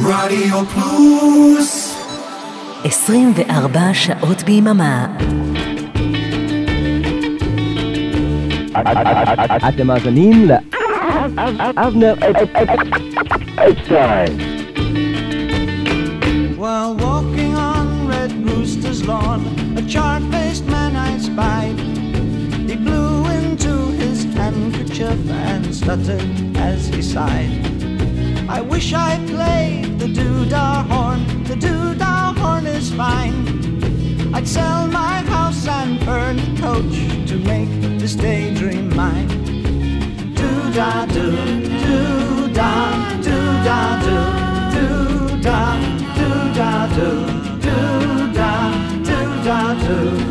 רדיו פלוס 24 שעות ביממה. אתם מאזינים לאבנר אפשטיין. While walking on Red Rooster's lawn, a charred-faced man I spied. He blew into his handkerchief and stuttered as he sighed. I wish I played the doo-dah horn, the doo-dah horn is fine. I'd sell my house and burn the coach to make this daydream mine. Doo-dah doo, doo-dah, doo-dah doo, doo-dah, doo-dah doo, doo-dah, doo-dah doo,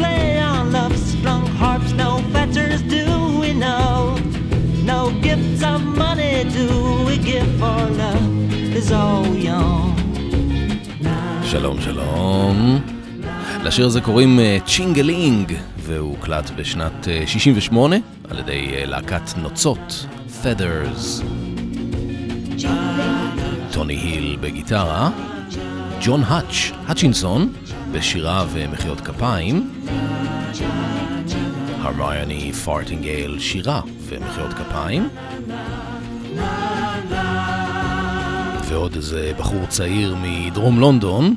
play on love's strung harps, no fetters do we know. No gifts of money do we give for love is all young. שלום שלום. לשיר הזה קוראים אה, Ching-a-Ling, והוא הוקלט בשנת אה, 68 על ידי אה, להקת נוצות, Feathers. טוני היל בגיטרה, ג'ון האץ', האצ'ינסון, בשירה ומחיאות כפיים, הרמיוני פארטינגייל, שירה ומחיאות כפיים, ועוד איזה בחור צעיר מדרום לונדון,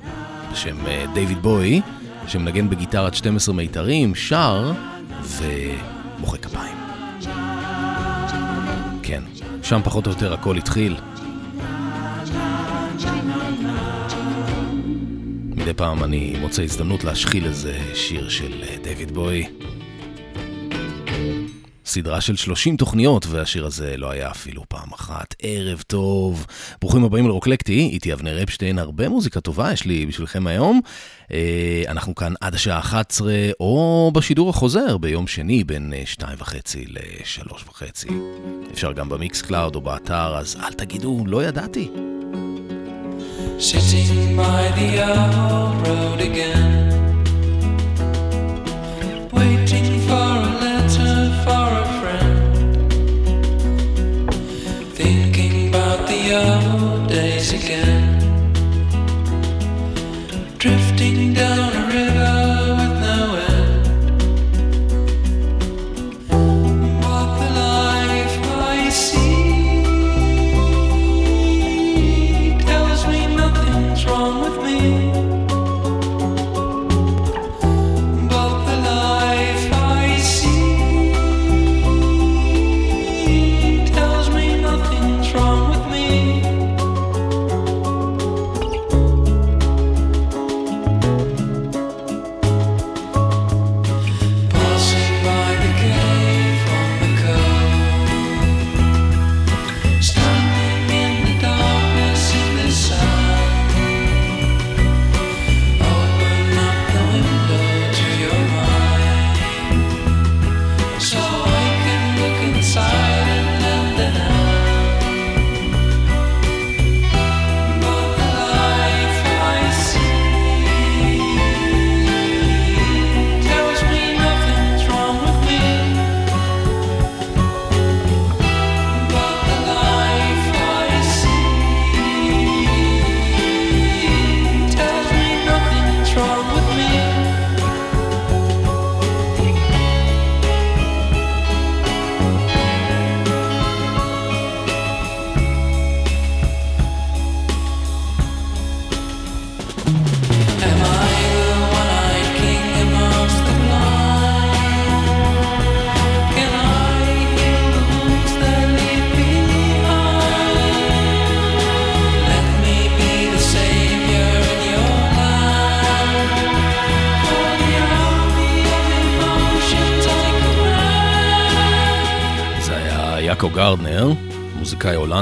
בשם אה, דיוויד בוי, שמנגן בגיטרת 12 מיתרים, שר ומוחא כפיים. כן, שם פחות או יותר הכל התחיל. מדי פעם אני מוצא הזדמנות להשחיל איזה שיר של אה, דיוויד בואי. סדרה של 30 תוכניות, והשיר הזה לא היה אפילו פעם אחת. ערב טוב, ברוכים הבאים לרוקלקטי, איתי אבנר אפשטיין, הרבה מוזיקה טובה יש לי בשבילכם היום. אה, אנחנו כאן עד השעה 11, או בשידור החוזר ביום שני בין 2 וחצי ל-3 וחצי. אפשר גם ב Mixcloud או באתר, אז אל תגידו, לא ידעתי. Sitting by the old road again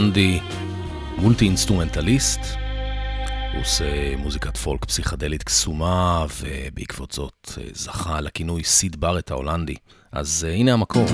הולנדי, מולטי אינסטרומנטליסט. הוא עושה מוזיקת פולק פסיכדלית קסומה, ובעקבות זאת אה, זכה לכינוי סיד בארט ההולנדי. אז אה, הנה המקור.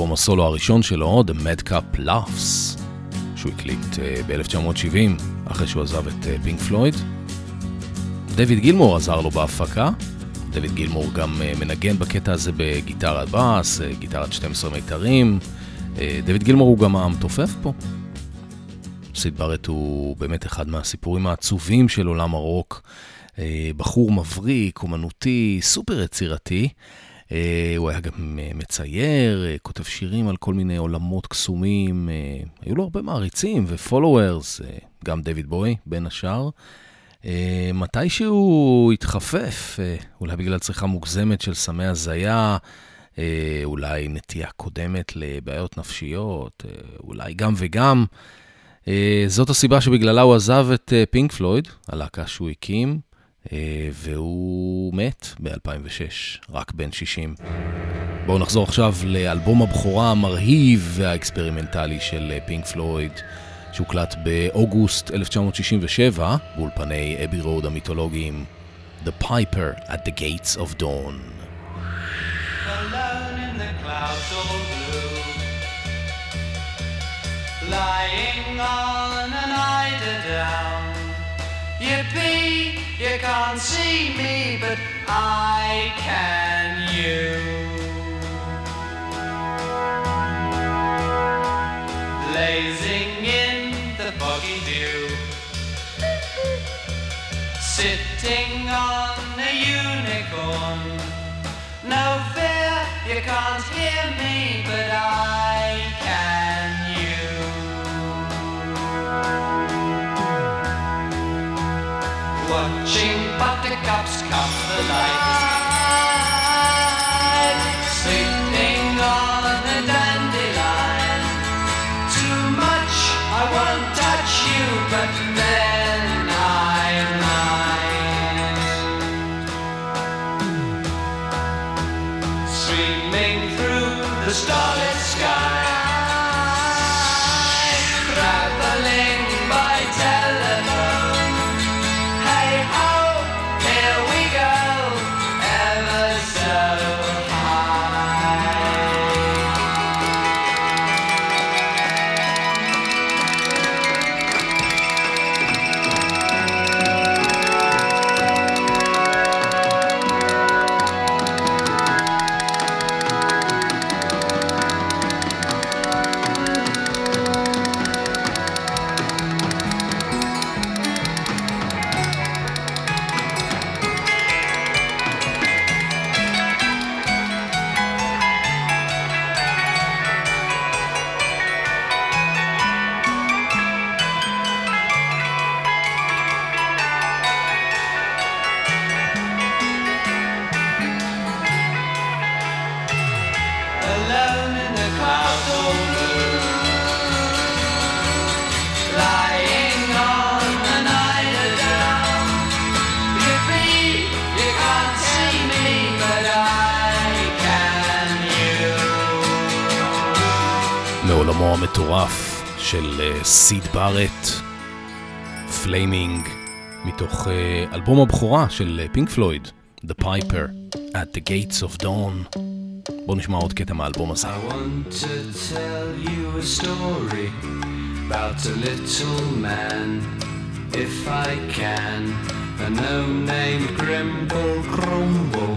אלבום הסולו הראשון שלו, The Madcap Laughs, שהוא הקליט אה, ב-1970, אחרי שהוא עזב את פינק אה, פלויד. דויד גילמור עזר לו בהפקה. דויד גילמור גם אה, מנגן בקטע הזה בגיטרת בס, גיטרת 12 מיתרים. דויד גילמור הוא גם המתופף פה. סיד ברט הוא באמת אחד מהסיפורים העצובים של עולם הרוק. בחור מבריק, אומנותי, סופר יצירתי. אה, הוא היה גם אה, מצייר, אה, כותב שירים על כל מיני עולמות קסומים. היו לו הרבה מעריצים ופולוורס, גם דויד בוי, בין השאר. מתי שהוא התחפף, אולי בגלל צריכה מוגזמת של סמי הזיה, אולי נטייה קודמת לבעיות נפשיות, אולי גם וגם. זאת הסיבה שבגללה הוא עזב את פינק פלויד, הלהקה שהוא הקים. אה, והוא מת ב-2006, רק בן 60. בואו נחזור עכשיו לאלבום הבכורה המרהיב והאקספרימנטלי של פינק פלויד, שהוקלט באוגוסט 1967 באולפני Abbey Road המיתולוגיים, The Piper at the Gates of Dawn. lying on an eider down. Yippee! You can't see me, but I can you. Blazing in the foggy dew, sitting on a unicorn. No fear, you can't hear me, but I Watching buttercups come the אה, בארט, פליימינג, מתוך אה, אלבום הבכורה של פינק פלויד, The Piper, At the Gates of Dawn. בואו נשמע עוד קטע מהאלבום הזה. About a little man, if I can. A gnome named Grimble Grumble,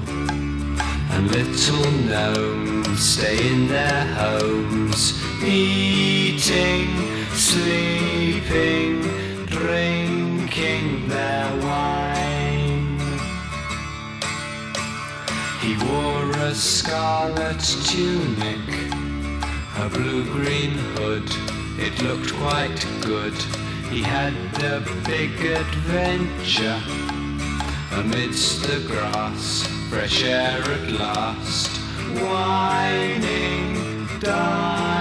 and little gnomes stay in their homes, eating, sleeping, drinking their wine. He wore a scarlet tunic, a blue-green hood. It looked quite good. He had a big adventure amidst the grass, fresh air at last. Whining, dining,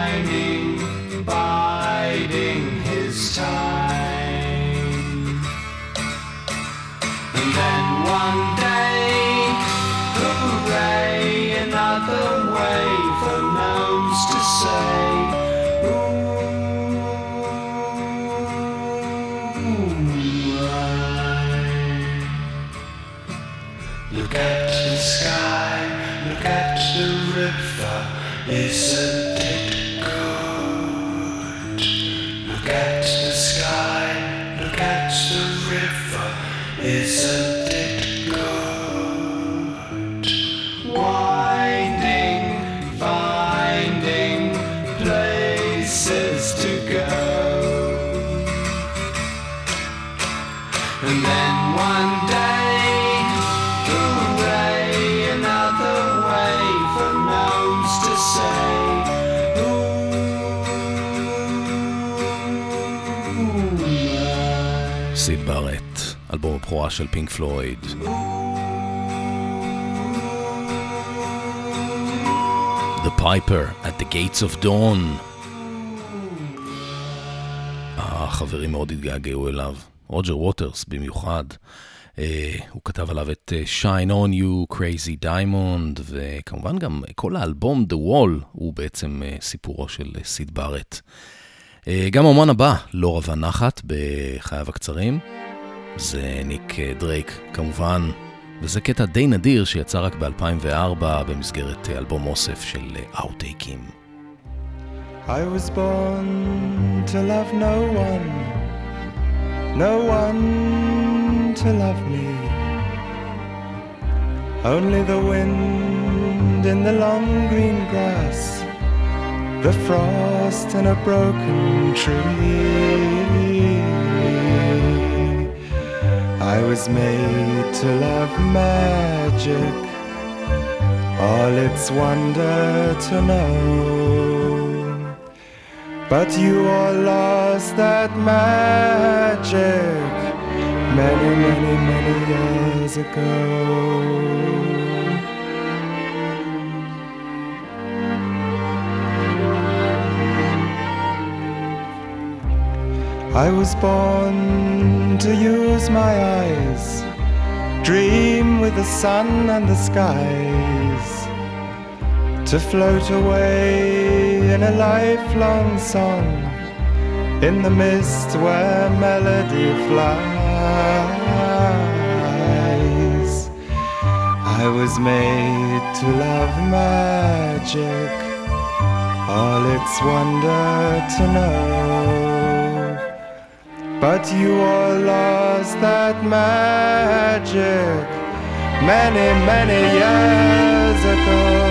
one day, hooray, another אלבום הבכורה של פינק פלויד. The Piper at the Gates of Dawn. החברים מאוד התגעגעו אליו, רוג'ר ווטרס במיוחד. אה, הוא כתב עליו את אה, Shine On You, Crazy Diamond, וכמובן גם כל האלבום The Wall הוא בעצם אה, סיפורו של אה, סיד בארט. אה, גם האומן הבא לא רווה נחת בחייו הקצרים, זה ניק אה, דרייק כמובן, וזה קטע די נדיר שיצא רק ב-2004 במסגרת אה, אלבום אוסף של אאוטטייקים. I was born to love no one, no one to love me. Only the wind in the long green grass, the frost in a broken tree. I was made to love magic, all its wonder to know. But you all lost that magic many, many, many years ago. I was born to use my eyes, dream with the sun and the skies, to float away in a lifelong song, in the mist where melody flies. I was made to love magic, all its wonder to know. But you all lost that magic many, many years ago.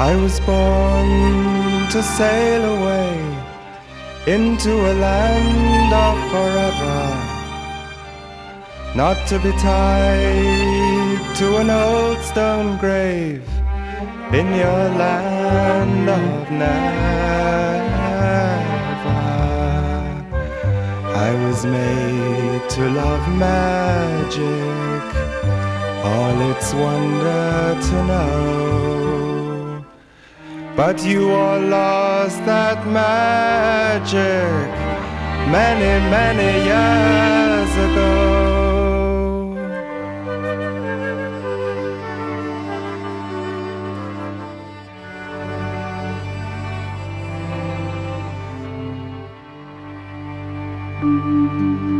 I was born to sail away into a land of forever not to be tied to an old stone grave in your land of never. I was made to love magic, all its wonder to know. But you all lost that magic many, many years ago. Música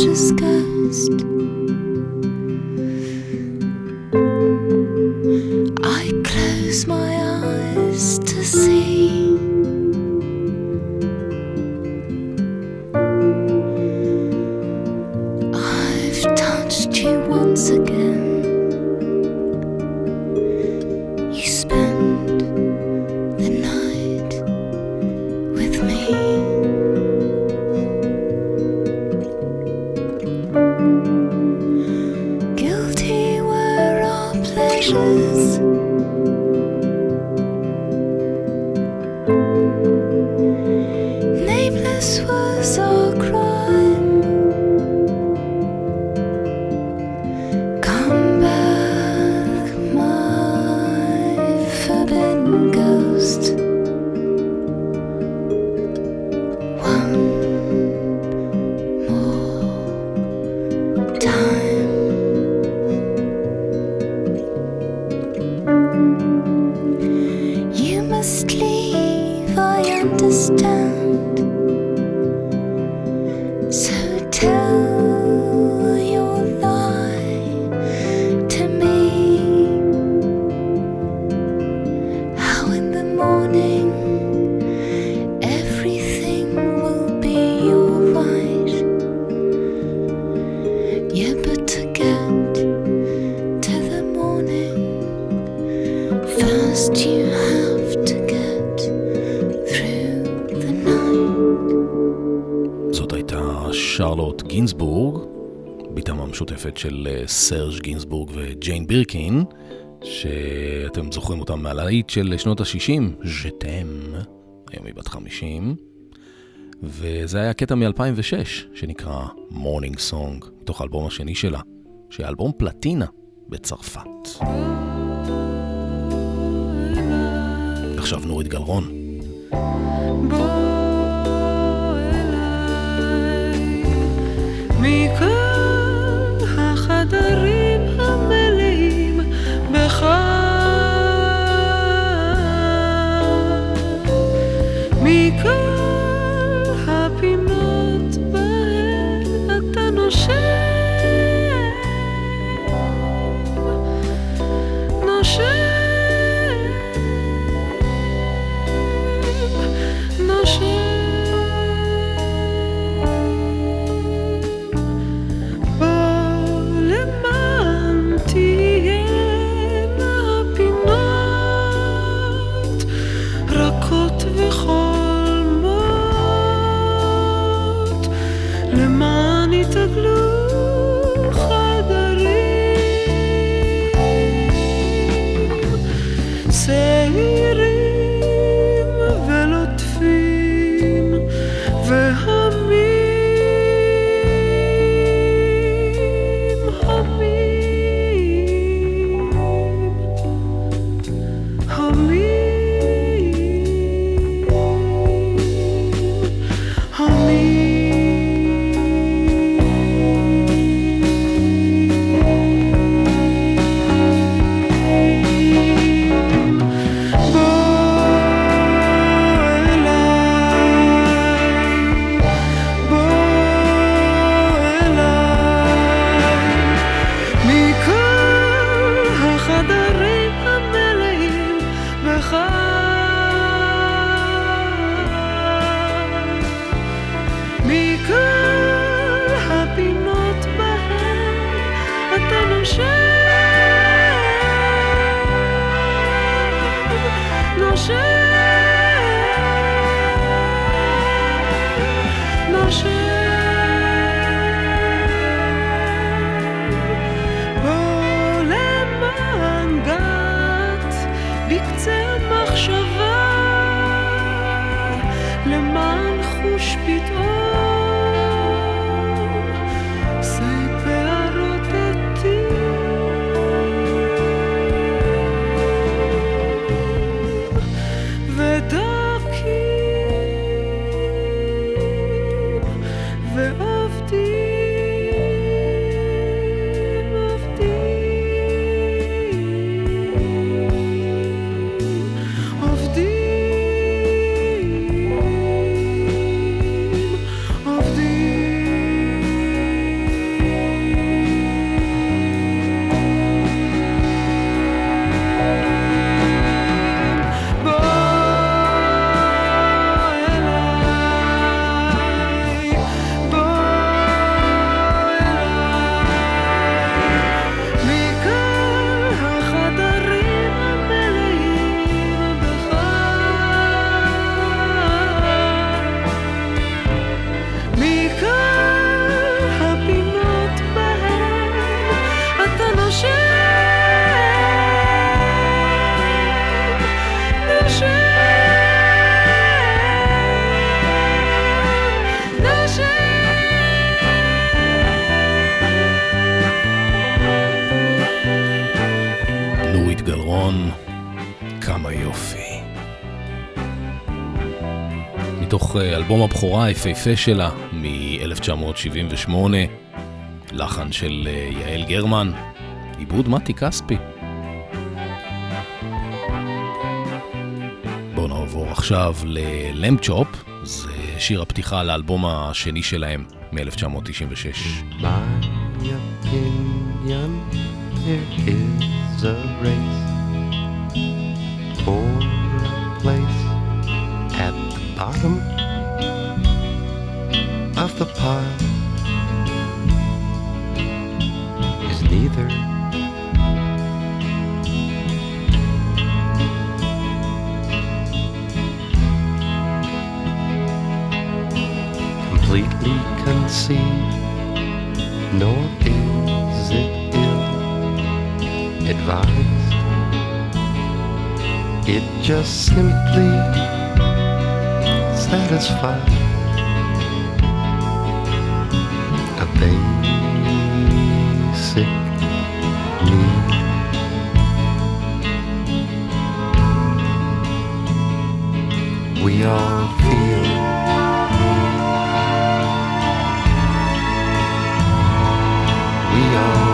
precious ghost. המשותפת של אה, סרג' גינסבורג וג'יין בירקין, שאתם זוכרים אותם מהלהיט של שנות ה-60, Je t'aime, היום היא בת 50, וזה היה קטע מ-2006, שנקרא Morning Song, מתוך האלבום השני שלה, שהיה אלבום פלטינה בצרפת. עכשיו נורית גלרון. בוא מכל אלבום הבכורה היפהפה שלה מ-1978, לחן של אה, יעל גרמן, עיבוד מתי כספי. בואו נעבור עכשיו ללמפצ'ופ, זה שיר הפתיחה לאלבום השני שלהם מ-1996. bottom the pile is neither. Completely conceived, nor is it ill advised. It just simply satisfies. basic need. We all feel we all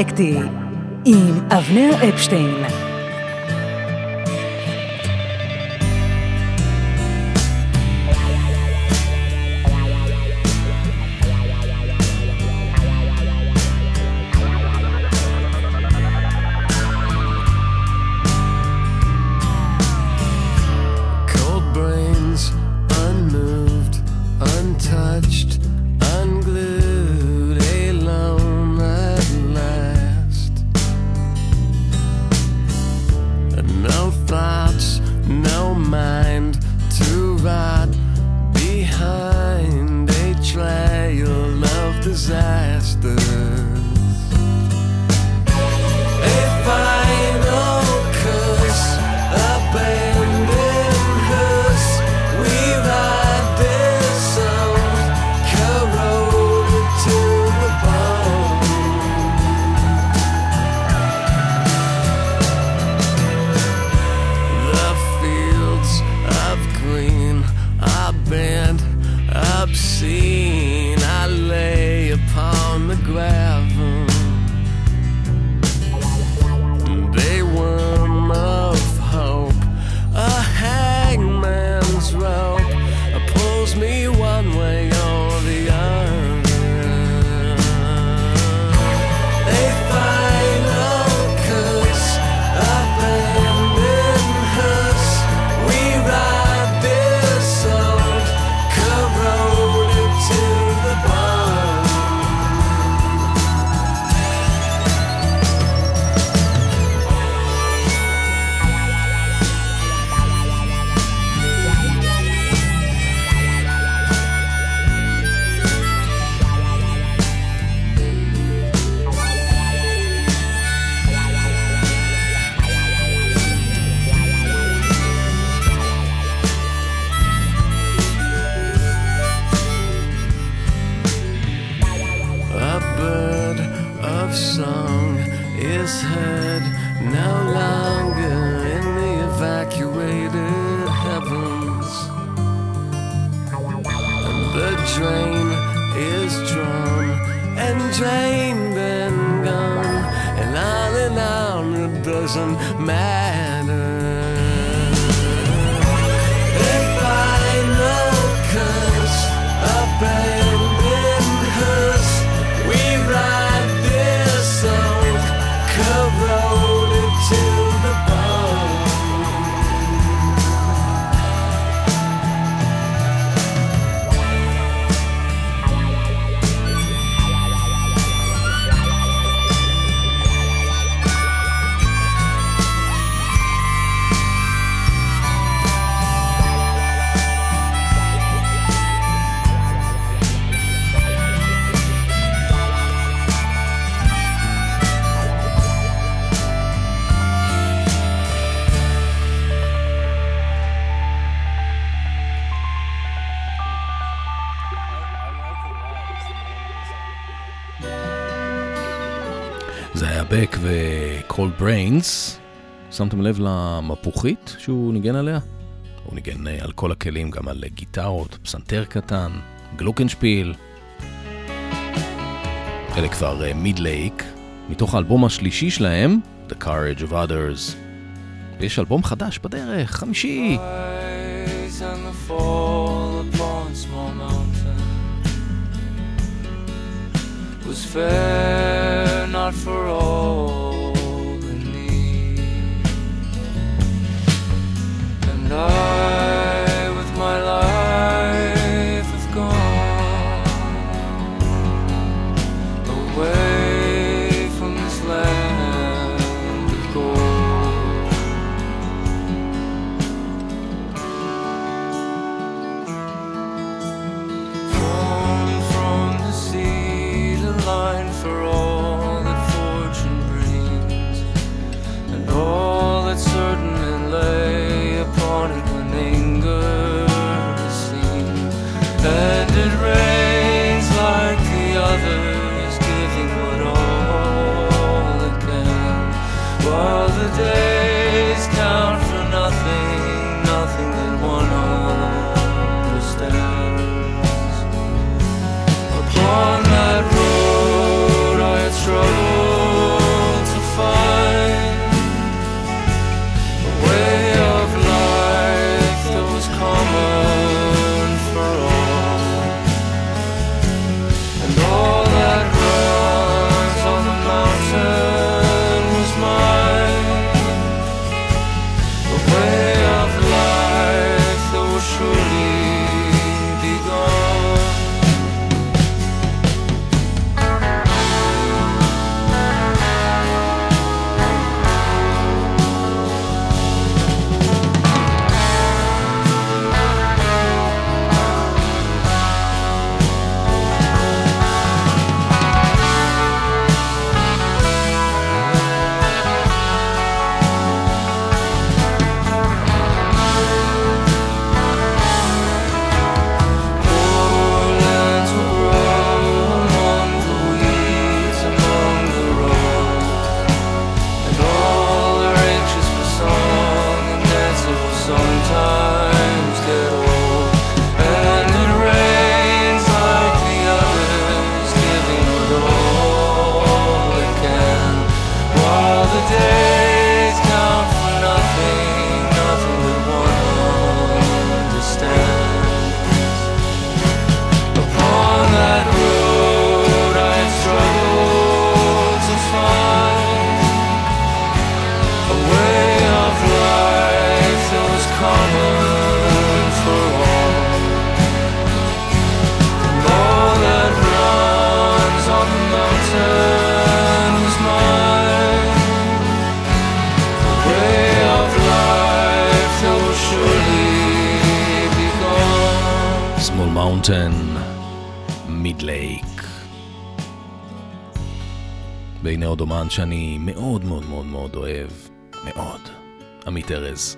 אקלקטי עם אבנר אפשטיין. שמתם לב למפוחית שהוא ניגן עליה? הוא ניגן אה, על כל הכלים, גם על אה, גיטרות, פסנתר קטן, גלוקנשפיל. אלה כבר אה, מידלייק, מתוך האלבום השלישי שלהם, The Courage of Others. ויש אלבום חדש בדרך, חמישי. Was fair not for all אומן שאני מאוד מאוד מאוד מאוד אוהב, מאוד, עמית ארז.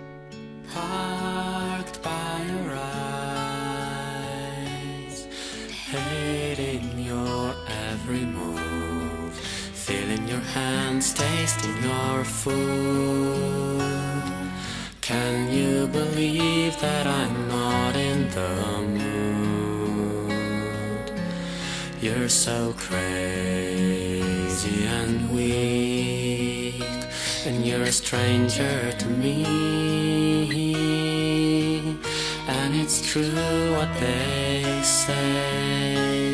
hands tasting your food. Can you believe that I'm not in the mood? You're so crazy. stranger to me. And it's true what they say.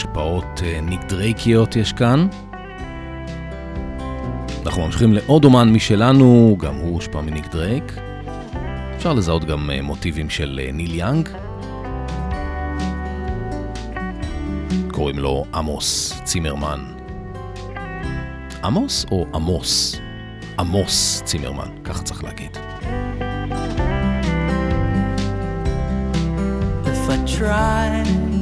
השפעות אה, ניק יש כאן. אנחנו ממשיכים לעוד אומן משלנו, גם הוא הושפע מניק דרייק. אפשר לזהות גם אה, מוטיבים של אה, ניל יאנג. קוראים לו עמוס צימרמן. עמוס או עמוס? עמוס צימרמן, ככה צריך להגיד. If I try,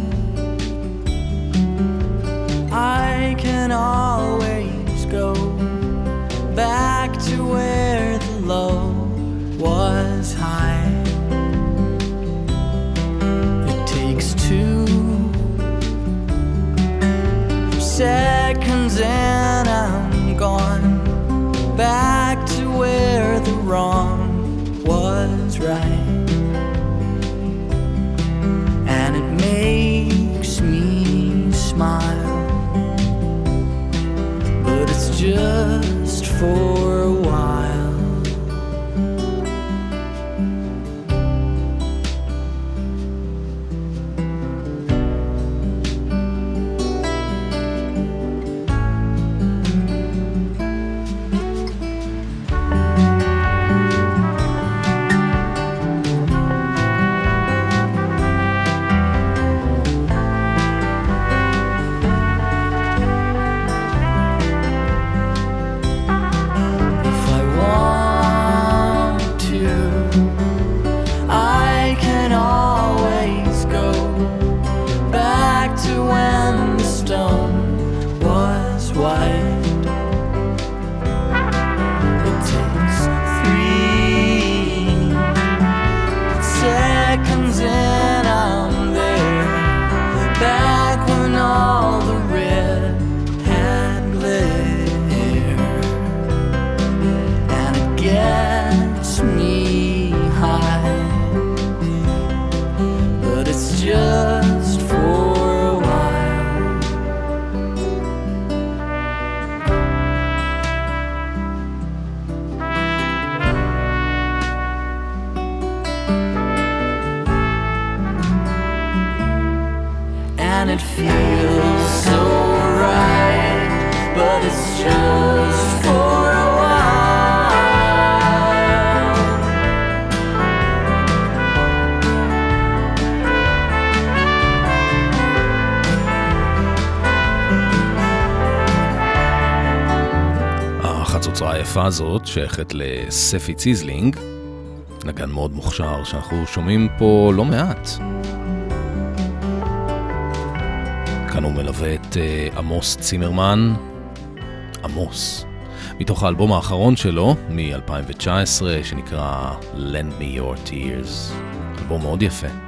can always go back to where the low was high. It takes two seconds and I'm gone back to where the wrong was right. And it makes me smile, החצוצרה היפה הזאת שייכת לספי ציזלינג, נגן מאוד מוכשר שאנחנו שומעים פה לא מעט. כאן הוא מלווה את אה, עמוס צימרמן, עמוס, מתוך האלבום האחרון שלו מ-2019 שנקרא Lend Me Your Tears, אלבום מאוד יפה.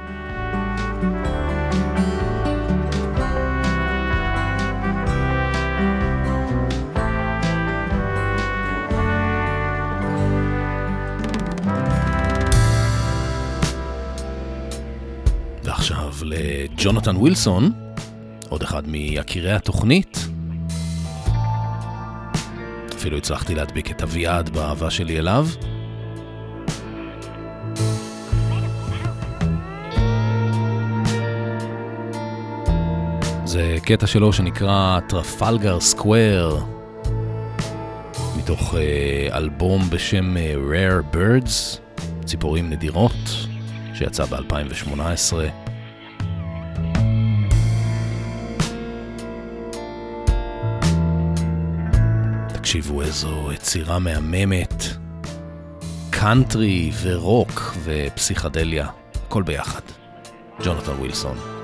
לג'ונתן ווילסון, עוד אחד מיקירי התוכנית. אפילו הצלחתי להדביק את אביעד באהבה שלי אליו. זה קטע שלו שנקרא טרפלגר סקוואר, מתוך אה, אלבום בשם אה, Rare Birds, ציפורים נדירות, שיצא ב-2018. תקשיבו איזו יצירה מהממת, קאנטרי ורוק ופסיכדליה, הכל ביחד. ג'ונתן ווילסון.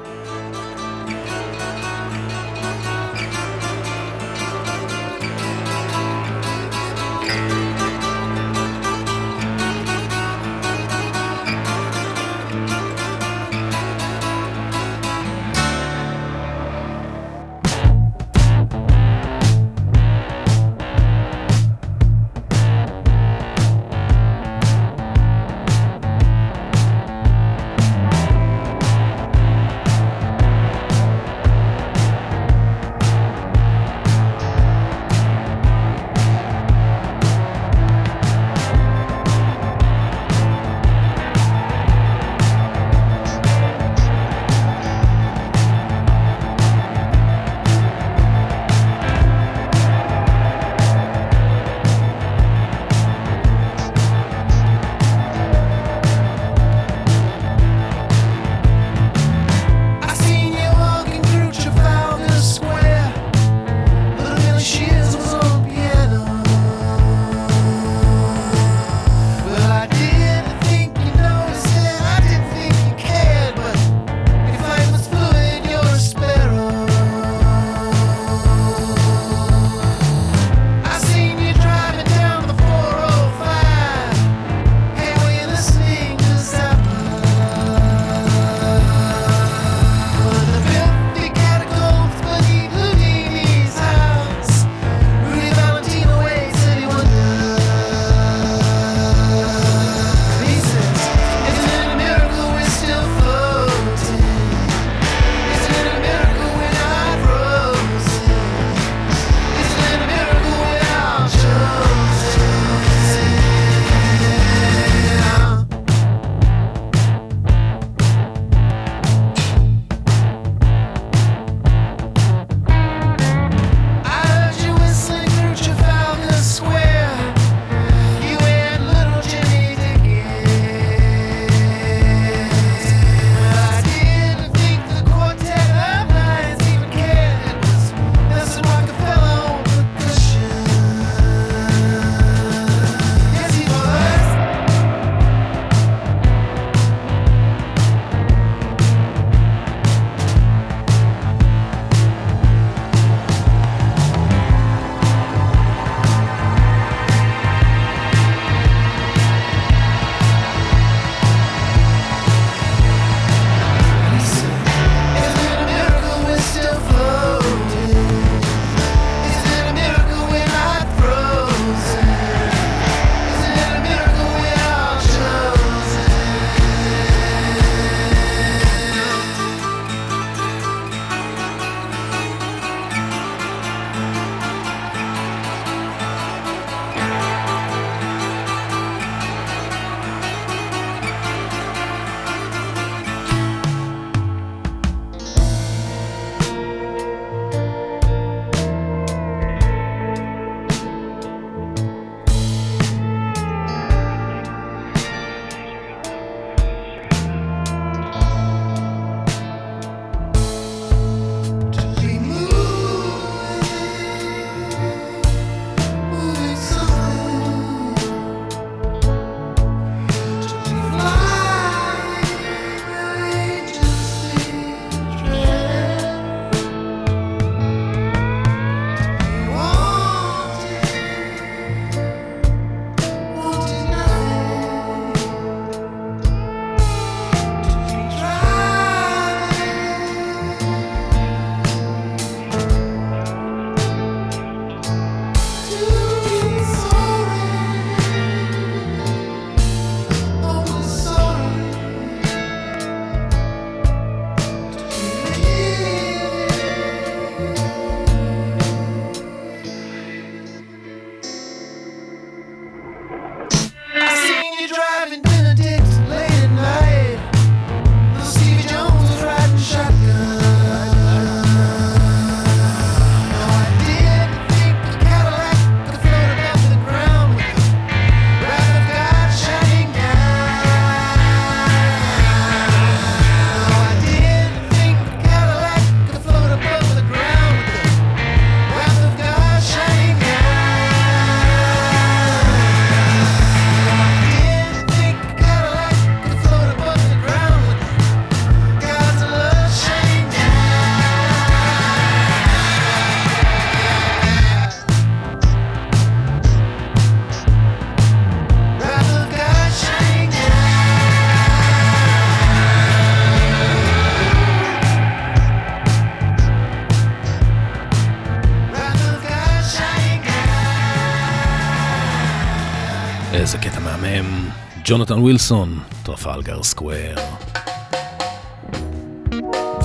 ג'ונתן ווילסון, טרפלגר סקוויר.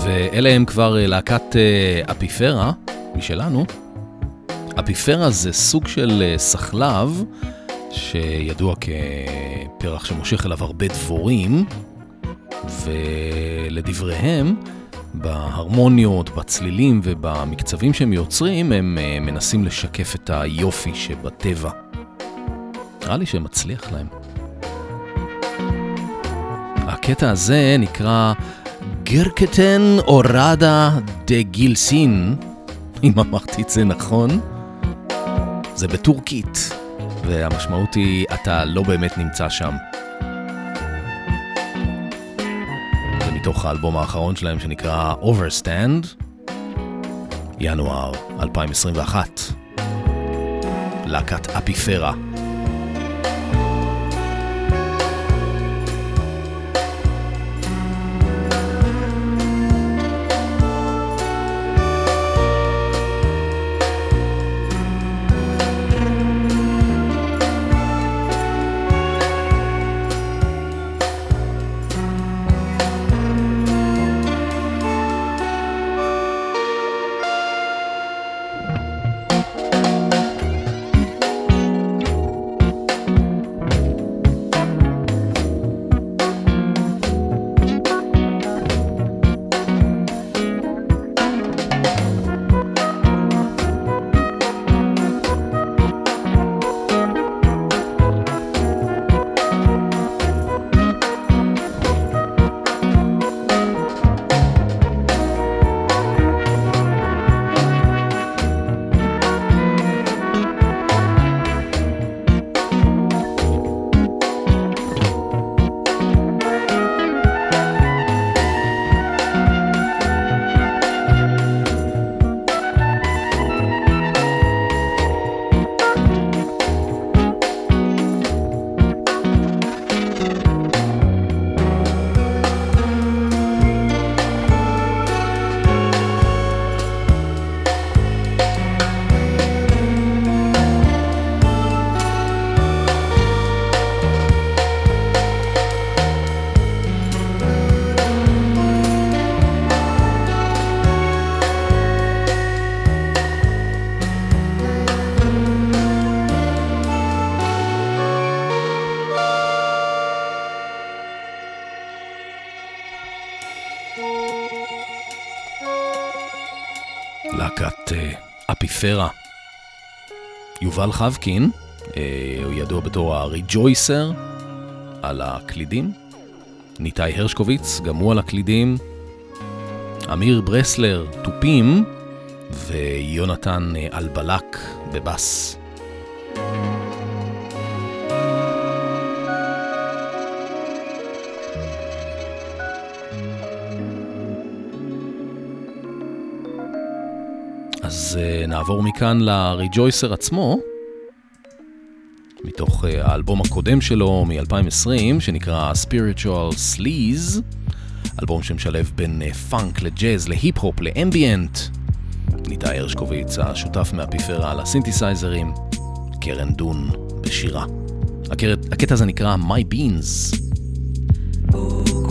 ואלה הם כבר אה, להקת אה, אפיפרה משלנו. אפיפרה זה סוג של אה, סחלב שידוע כפרח שמושך אליו הרבה דבורים, ולדבריהם, בהרמוניות, בצלילים ובמקצבים שהם יוצרים, הם מנסים לשקף את היופי שבטבע. נראה לי שמצליח להם. הקטע הזה נקרא גרקטן אורדה דה גילסין, אם אמרתי את זה נכון. זה בטורקית, והמשמעות היא אתה לא באמת נמצא שם. זה מתוך האלבום האחרון שלהם שנקרא Overstand, ינואר 2021. להקת אפיפרה. פרה. יובל חבקין, אה, הוא ידוע בתור הריג'ויסר, על הקלידים. ניתאי הרשקוביץ, גם הוא על הקלידים. אמיר ברסלר, תופים, ויונתן אה, אלבלק בבאס. Uh, נעבור מכאן לריג'ויסר עצמו, מתוך uh, האלבום הקודם שלו מ-2020, שנקרא Spiritual Sleaze, אלבום שמשלב בין uh, פאנק לג'אז, להיפ-הופ, לאמביאנט. ניתאי הרשקוביץ, השותף מהפיפרה על הסינתסייזרים, קרן דון בשירה. הקטע הזה נקרא My Beans. Who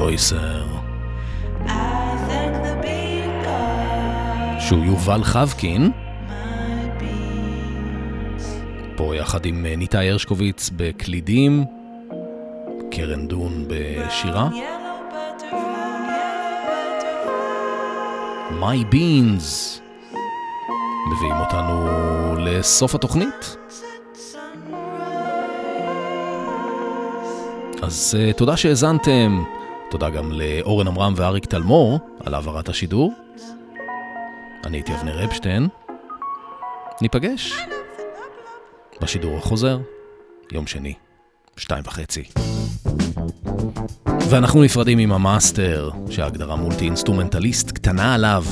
ג'ויסר. שהוא יובל חבקין. פה יחד עם אה, ניתאי הרשקוביץ בקלידים, קרן דון בשירה. My Beans מביאים אותנו לסוף התוכנית. אז אה, תודה שהאזנתם. תודה גם לאורן עמרם ואריק תלמור על העברת השידור. אני הייתי אבנר אפשטיין. ניפגש בשידור החוזר, יום שני, שתיים וחצי. ואנחנו נפרדים עם המאסטר, שההגדרה מולטי אינסטרומנטליסט קטנה עליו.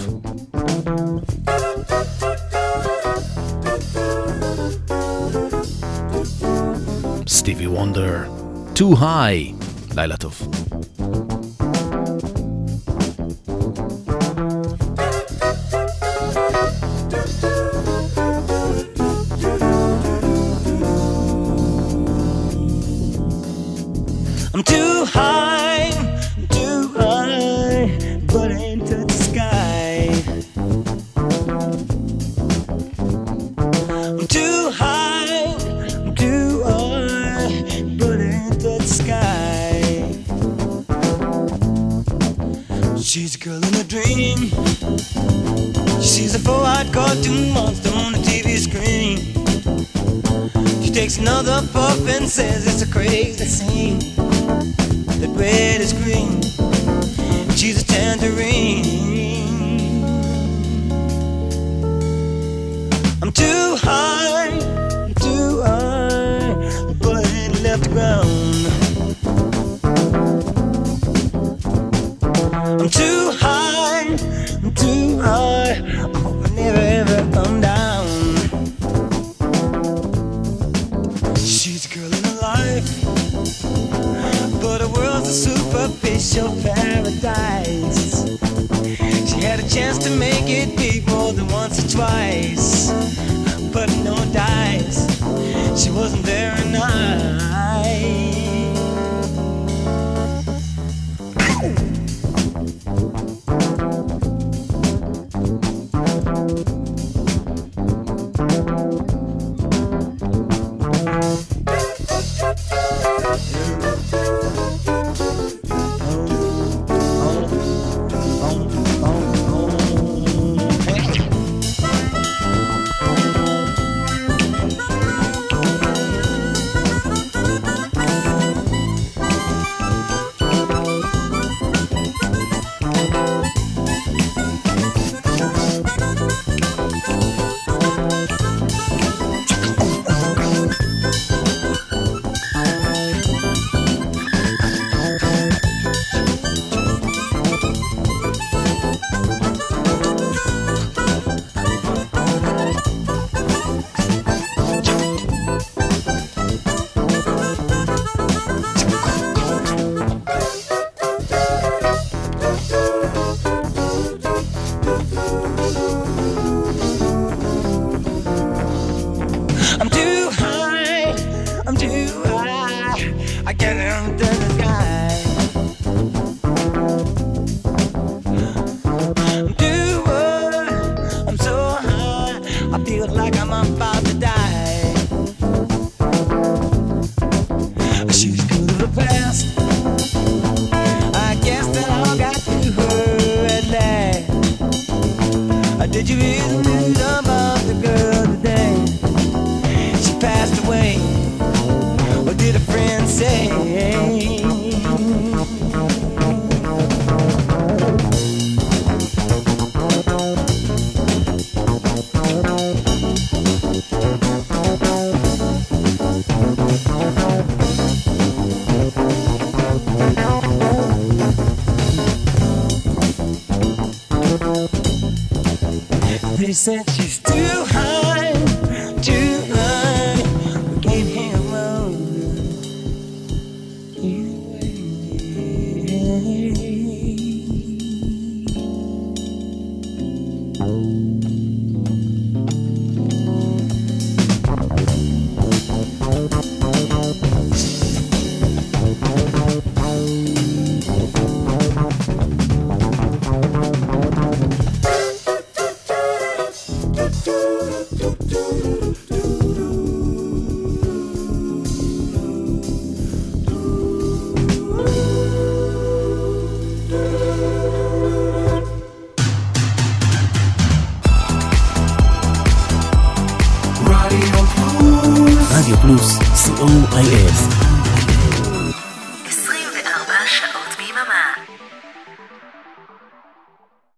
סטיבי וונדר, too high, לילה טוב.